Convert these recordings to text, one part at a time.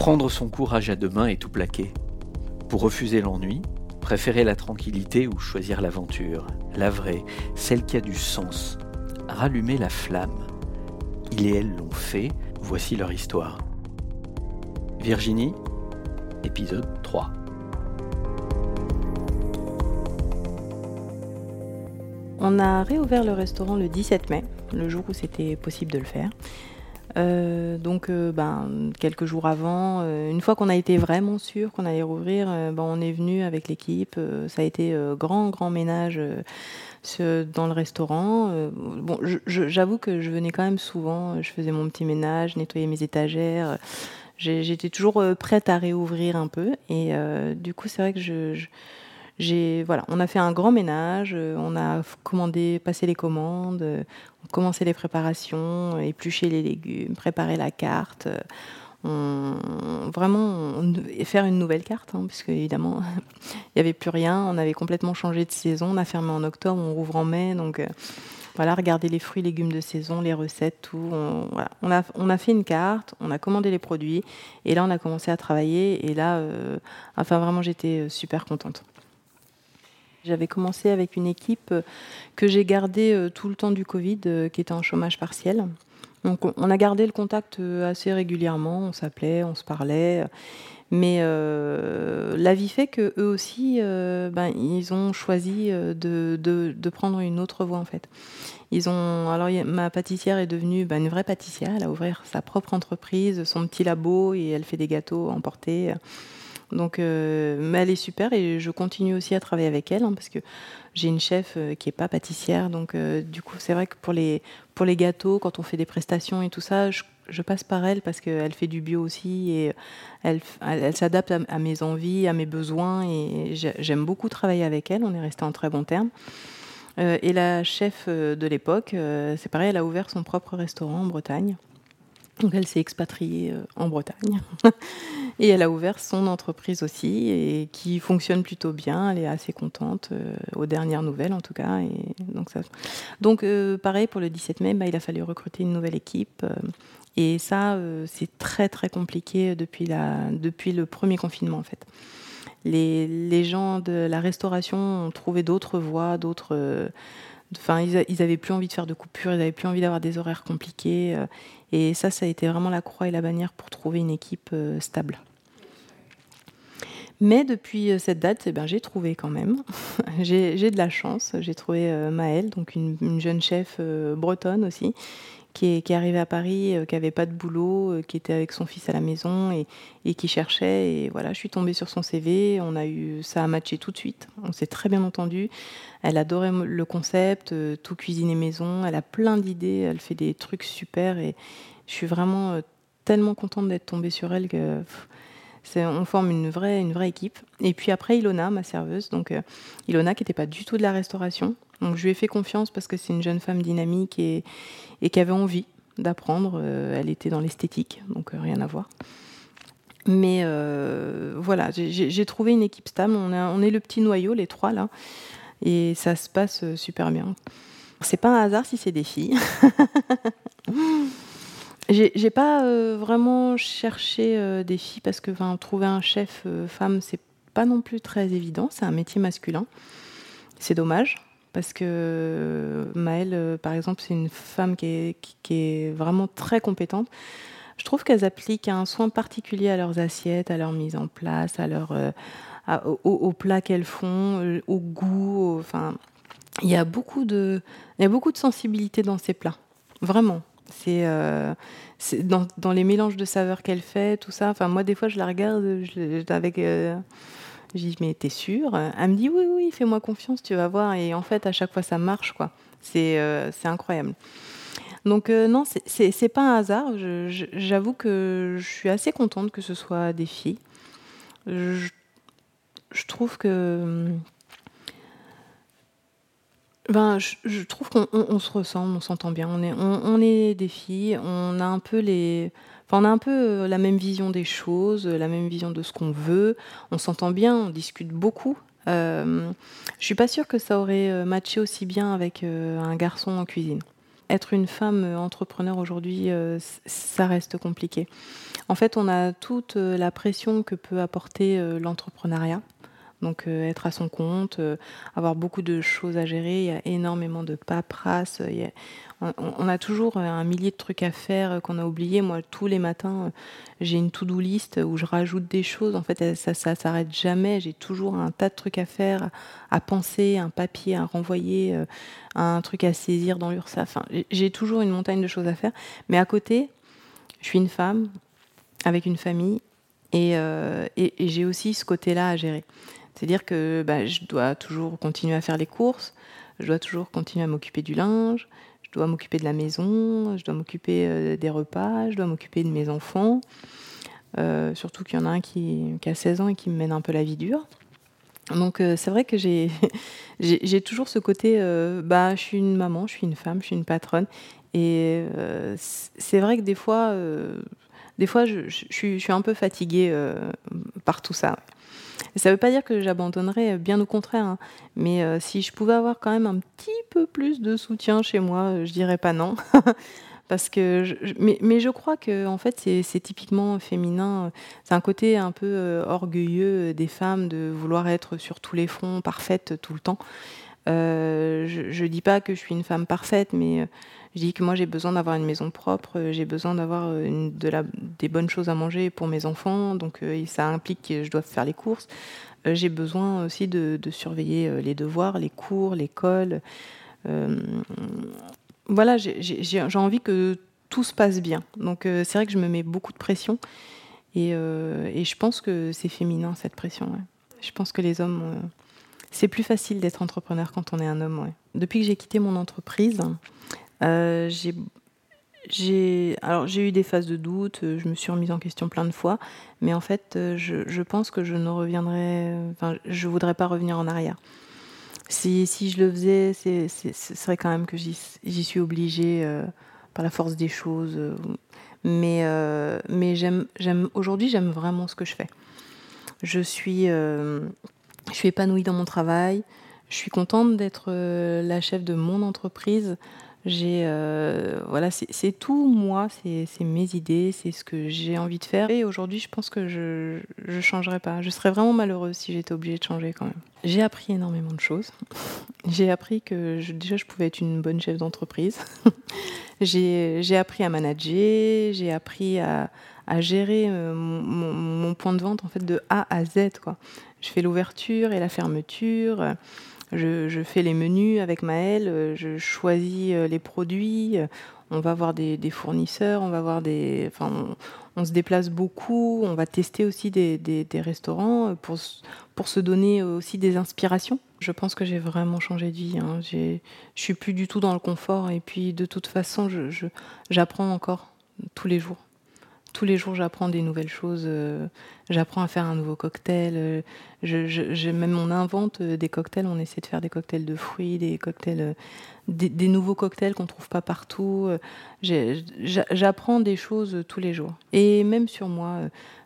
Prendre son courage à deux mains et tout plaquer. Pour refuser l'ennui, préférer la tranquillité ou choisir l'aventure, la vraie, celle qui a du sens. Rallumer la flamme. Il et elle l'ont fait, voici leur histoire. Virginie, épisode 3. On a réouvert le restaurant le 17 mai, le jour où c'était possible de le faire. Euh, donc, euh, ben, quelques jours avant, euh, une fois qu'on a été vraiment sûr qu'on allait rouvrir, ben, on est venu avec l'équipe. ça a été grand, grand ménage dans le restaurant. bon, j'avoue que je venais quand même souvent. Je faisais mon petit ménage, nettoyais mes étagères. J'étais toujours prête à réouvrir un peu. Et du coup, c'est vrai que je voilà, on a fait un grand ménage, euh, on a commandé, passé les commandes, euh, on commencé les préparations, éplucher les légumes, préparer la carte. Euh, on, vraiment faire une nouvelle carte, hein, puisque évidemment il n'y avait plus rien, on avait complètement changé de saison, on a fermé en octobre, on rouvre en mai, donc voilà, regarder les fruits, légumes de saison, les recettes, tout. On, a, on a fait une carte, on a commandé les produits, et là on a commencé à travailler, et là, enfin vraiment j'étais super contente. J'avais commencé avec une équipe euh, que j'ai gardée euh, tout le temps du Covid, euh, qui était en chômage partiel. Donc on a gardé le contact assez régulièrement, on s'appelait, on se parlait. Mais la vie fait que eux aussi, ben, ils ont choisi de, de, prendre une autre voie en fait. Ils ont, alors ma pâtissière est devenue ben, une vraie pâtissière. Elle a ouvert sa propre entreprise, son petit labo et elle fait des gâteaux emportés. Donc, euh, elle est super et je continue aussi à travailler avec elle hein, parce que j'ai une chef euh, qui est pas pâtissière. Donc, euh, du coup, c'est vrai que pour les, pour les gâteaux, quand on fait des prestations et tout ça, je, passe par elle parce qu'elle fait du bio aussi et elle, elle, s'adapte à, mes envies, à mes besoins et j'aime beaucoup travailler avec elle. On est resté en très bons termes. et la chef de l'époque, c'est pareil, elle a ouvert son propre restaurant en Bretagne. Donc elle s'est expatriée en Bretagne. Et elle a ouvert son entreprise aussi, et qui fonctionne plutôt bien. Elle est assez contente, euh, aux dernières nouvelles en tout cas. Donc, euh, pareil, pour le 17 mai, bah, il a fallu recruter une nouvelle équipe. Euh, et ça, c'est très très compliqué depuis, la... depuis le premier confinement en fait. Les, les gens de la restauration ont trouvé d'autres voies, d'autres... Enfin, ils, avaient plus envie de faire de coupures, ils avaient plus envie d'avoir des horaires compliqués. et ça, ça a été vraiment la croix et la bannière pour trouver une équipe stable. Mais depuis euh, cette date, eh ben, j'ai trouvé quand même. j'ai de la chance. J'ai trouvé euh, Maëlle, donc une, jeune chef euh, bretonne aussi, qui est, à Paris, qui n'avait pas de boulot, qui était avec son fils à la maison et, qui cherchait. Et voilà, je suis tombée sur son CV. On a eu, ça a matché tout de suite. On s'est très bien entendu. Elle adorait le concept, tout cuisiner maison. Elle a plein d'idées. Elle fait des trucs super. Et je suis vraiment tellement contente d'être tombée sur elle que on forme une vraie, une vraie équipe. Et puis après, Ilona, ma serveuse, donc euh, Ilona qui n'était pas du tout de la restauration. Donc je lui ai fait confiance parce que c'est une jeune femme dynamique et, et qui avait envie d'apprendre. Euh, elle était dans l'esthétique, donc euh, rien à voir. Mais voilà, j'ai trouvé une équipe stable. On, on, est le petit noyau, les trois là, et ça se passe super bien. C'est pas un hasard si c'est des filles. J'ai pas euh, vraiment cherché euh, des filles parce que trouver un chef euh, femme, c'est pas non plus très évident. C'est un métier masculin. C'est dommage parce que Maëlle, par exemple, c'est une femme qui est, qui, est, vraiment très compétente. Je trouve qu'elles appliquent un soin particulier à leurs assiettes, à leur mise en place, à leur, aux, plats qu'elles font, au goût. enfin, il y a beaucoup de, il y a beaucoup de sensibilité dans ces plats, vraiment. C'est euh, dans, les mélanges de saveurs qu'elle fait, tout ça. Moi, des fois, je la regarde je, avec. Euh, je dis, mais t'es sûre? Elle me dit, oui, oui, fais-moi confiance, tu vas voir. Et en fait, à chaque fois, ça marche, quoi. C'est euh, incroyable. Donc, non, c'est pas un hasard. J'avoue que je suis assez contente que ce soit des filles. Je trouve que ben, je, trouve qu'on se ressemble, on s'entend bien. On est, on, est des filles, on a un peu les, on a un peu euh, la même vision des choses, la même vision de ce qu'on veut. On s'entend bien, on discute beaucoup. Euh, je suis pas sûre que ça aurait euh, matché aussi bien avec euh, un garçon en cuisine. être une femme entrepreneur aujourd'hui, ça reste compliqué. En fait, on a toute la pression que peut apporter l'entrepreneuriat. Donc être à son compte, avoir beaucoup de choses à gérer, il y a énormément de paperasse, on, a toujours un millier de trucs à faire qu'on a oubliés. Moi, tous les matins, j'ai une to-do list où je rajoute des choses. En fait, ça, ça s'arrête jamais. J'ai toujours un tas de trucs à faire, à penser, un papier à renvoyer, un truc à saisir dans l'URSSAF. j'ai toujours une montagne de choses à faire. Mais à côté, je suis une femme avec une famille et j'ai aussi ce côté-là à gérer. C'est-à-dire que bah, je dois toujours continuer à faire les courses, je dois toujours continuer à m'occuper du linge, je dois m'occuper de la maison, je dois m'occuper euh, des repas, je dois m'occuper de mes enfants. Euh, surtout qu'il y en a un qui, a 16 ans et qui me mène un peu la vie dure. Donc euh, c'est vrai que j'ai, toujours ce côté, bah, je suis une maman, je suis une femme, je suis une patronne. Et c'est vrai que des fois, des fois je, suis, un peu fatiguée par tout ça. Ça ne veut pas dire que j'abandonnerais, bien au contraire. Hein. Mais euh, si je pouvais avoir quand même un petit peu plus de soutien chez moi, euh, je dirais pas non. Parce que mais, je crois que en fait c'est typiquement féminin. C'est un côté un peu euh, orgueilleux des femmes de vouloir être sur tous les fronts, parfaite tout le temps. je, ne dis pas que je suis une femme parfaite, mais je dis que moi j'ai besoin d'avoir une maison propre, euh, j'ai besoin d'avoir euh, de des bonnes choses à manger pour mes enfants, donc euh, ça implique que je dois faire les courses. j'ai besoin aussi de, surveiller les devoirs, les cours, l'école. voilà, j'ai envie que tout se passe bien. Donc c'est vrai que je me mets beaucoup de pression et, je pense que c'est féminin cette pression. Je pense que les hommes, c'est plus facile d'être entrepreneur quand on est un homme. Depuis que j'ai quitté mon entreprise, euh, j'ai eu des phases de doute, je me suis remise en question plein de fois, mais en fait, euh, je, pense que je ne reviendrai, enfin, je voudrais pas revenir en arrière. Si, si je le faisait, c'est, ce serait quand même que j'y, suis obligée euh, par la force des choses. mais j'aime aujourd'hui, j'aime vraiment ce que je fais. Je suis, je suis épanouie dans mon travail. Je suis contente d'être la chef de mon entreprise. J'ai euh, voilà, c'est tout moi, c'est mes idées, c'est ce que j'ai envie de faire. Et aujourd'hui, je pense que je ne changerais pas. Je serais vraiment malheureuse si j'étais obligée de changer quand même. J'ai appris énormément de choses. j'ai appris que déjà je pouvais être une bonne chef d'entreprise. j'ai appris à manager, j'ai appris à, à gérer euh, mon, mon, point de vente en fait de A à Z. Quoi. Je fais l'ouverture et la fermeture. Je, fais les menus avec Maëlle, euh, je choisis euh, les produits, euh, on va voir des, fournisseurs, on va voir des. Enfin, on, se déplace beaucoup, on va tester aussi des, restaurants pour, pour se donner aussi des inspirations. Je pense que j'ai vraiment changé de vie. Hein. Je suis plus du tout dans le confort et puis de toute façon, j'apprends encore tous les jours tous les jours, j'apprends des nouvelles choses. Euh, j'apprends à faire un nouveau cocktail. Euh, je, même on invente euh, des cocktails. On essaie de faire des cocktails de fruits, des cocktails, des, nouveaux cocktails qu'on trouve pas partout. j'apprends des choses tous les jours. Et même sur moi,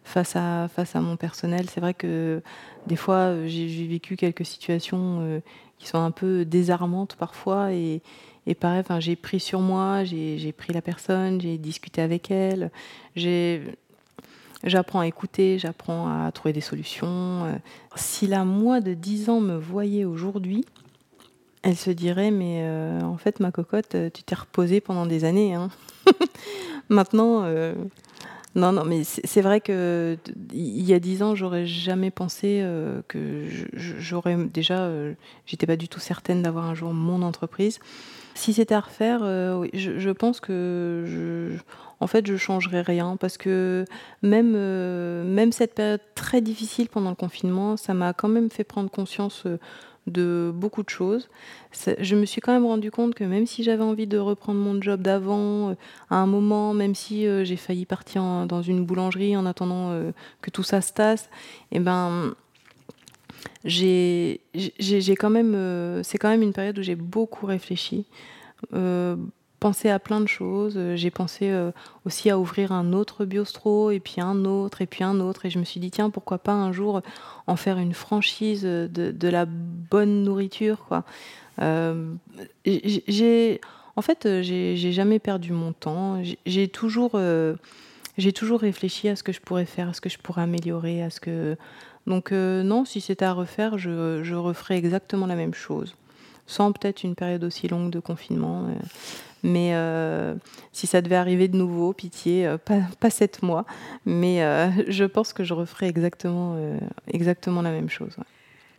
face à face à mon personnel, c'est vrai que des fois, j'ai vécu quelques situations qui sont un peu désarmantes parfois et et pareil, j'ai pris sur moi, j'ai pris la personne, j'ai discuté avec elle, j'apprends à écouter, j'apprends à trouver des solutions. Euh. Si la moi de 10 ans me voyait aujourd'hui, elle se dirait mais euh, en fait ma cocotte, tu t'es reposée pendant des années. Hein. Maintenant, euh, non, non, mais c'est vrai que il y a dix ans, j'aurais jamais pensé que j'aurais déjà, j'étais pas du tout certaine d'avoir un jour mon entreprise. Si c'était à refaire, euh, je, pense que en fait, je changerais rien parce que même, euh, cette période très difficile pendant le confinement, ça m'a quand même fait prendre conscience euh, de beaucoup de choses. Je me suis quand même rendu compte que même si j'avais envie de reprendre mon job d'avant, à un moment, même si j'ai failli partir dans une boulangerie en attendant que tout ça se tasse, eh ben j'ai quand même, euh, c'est quand même une période où j'ai beaucoup réfléchi, euh, pensé à plein de choses. J'ai pensé euh, aussi à ouvrir un autre biostro et puis un autre et puis un autre. Et je me suis dit tiens pourquoi pas un jour en faire une franchise de, la bonne nourriture quoi. j'ai En fait, j'ai jamais perdu mon temps. J'ai toujours, j'ai toujours réfléchi à ce que je pourrais faire, à ce que je pourrais améliorer, à ce que. Donc non, si c'était à refaire, je referais exactement la même chose sans peut-être une période aussi longue de confinement. Euh. mais euh, si ça devait arriver de nouveau, pitié, euh, pas, sept mois. Mais je pense que je referais exactement, exactement la même chose.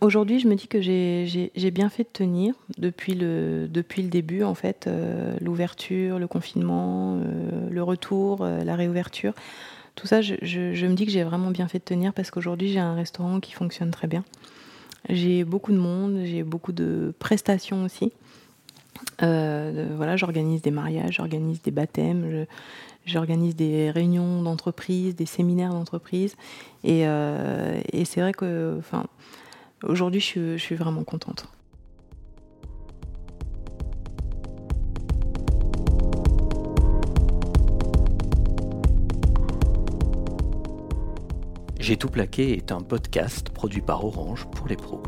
Aujourd'hui, je me dis que j'ai bien fait de tenir depuis le, depuis le début, en fait, l'ouverture, le confinement, le retour, la réouverture. Tout ça, je me dis que j'ai vraiment bien fait de tenir parce qu'aujourd'hui, j'ai un restaurant qui fonctionne très bien. J'ai beaucoup de monde, j'ai beaucoup de prestations aussi. Euh, voilà, j'organise des mariages, j'organise des baptêmes, j'organise des réunions d'entreprise, des séminaires d'entreprise. Et, euh, c'est vrai que, enfin, aujourd'hui, je, je suis vraiment contente. J'ai tout plaqué est un podcast produit par Orange pour les pros.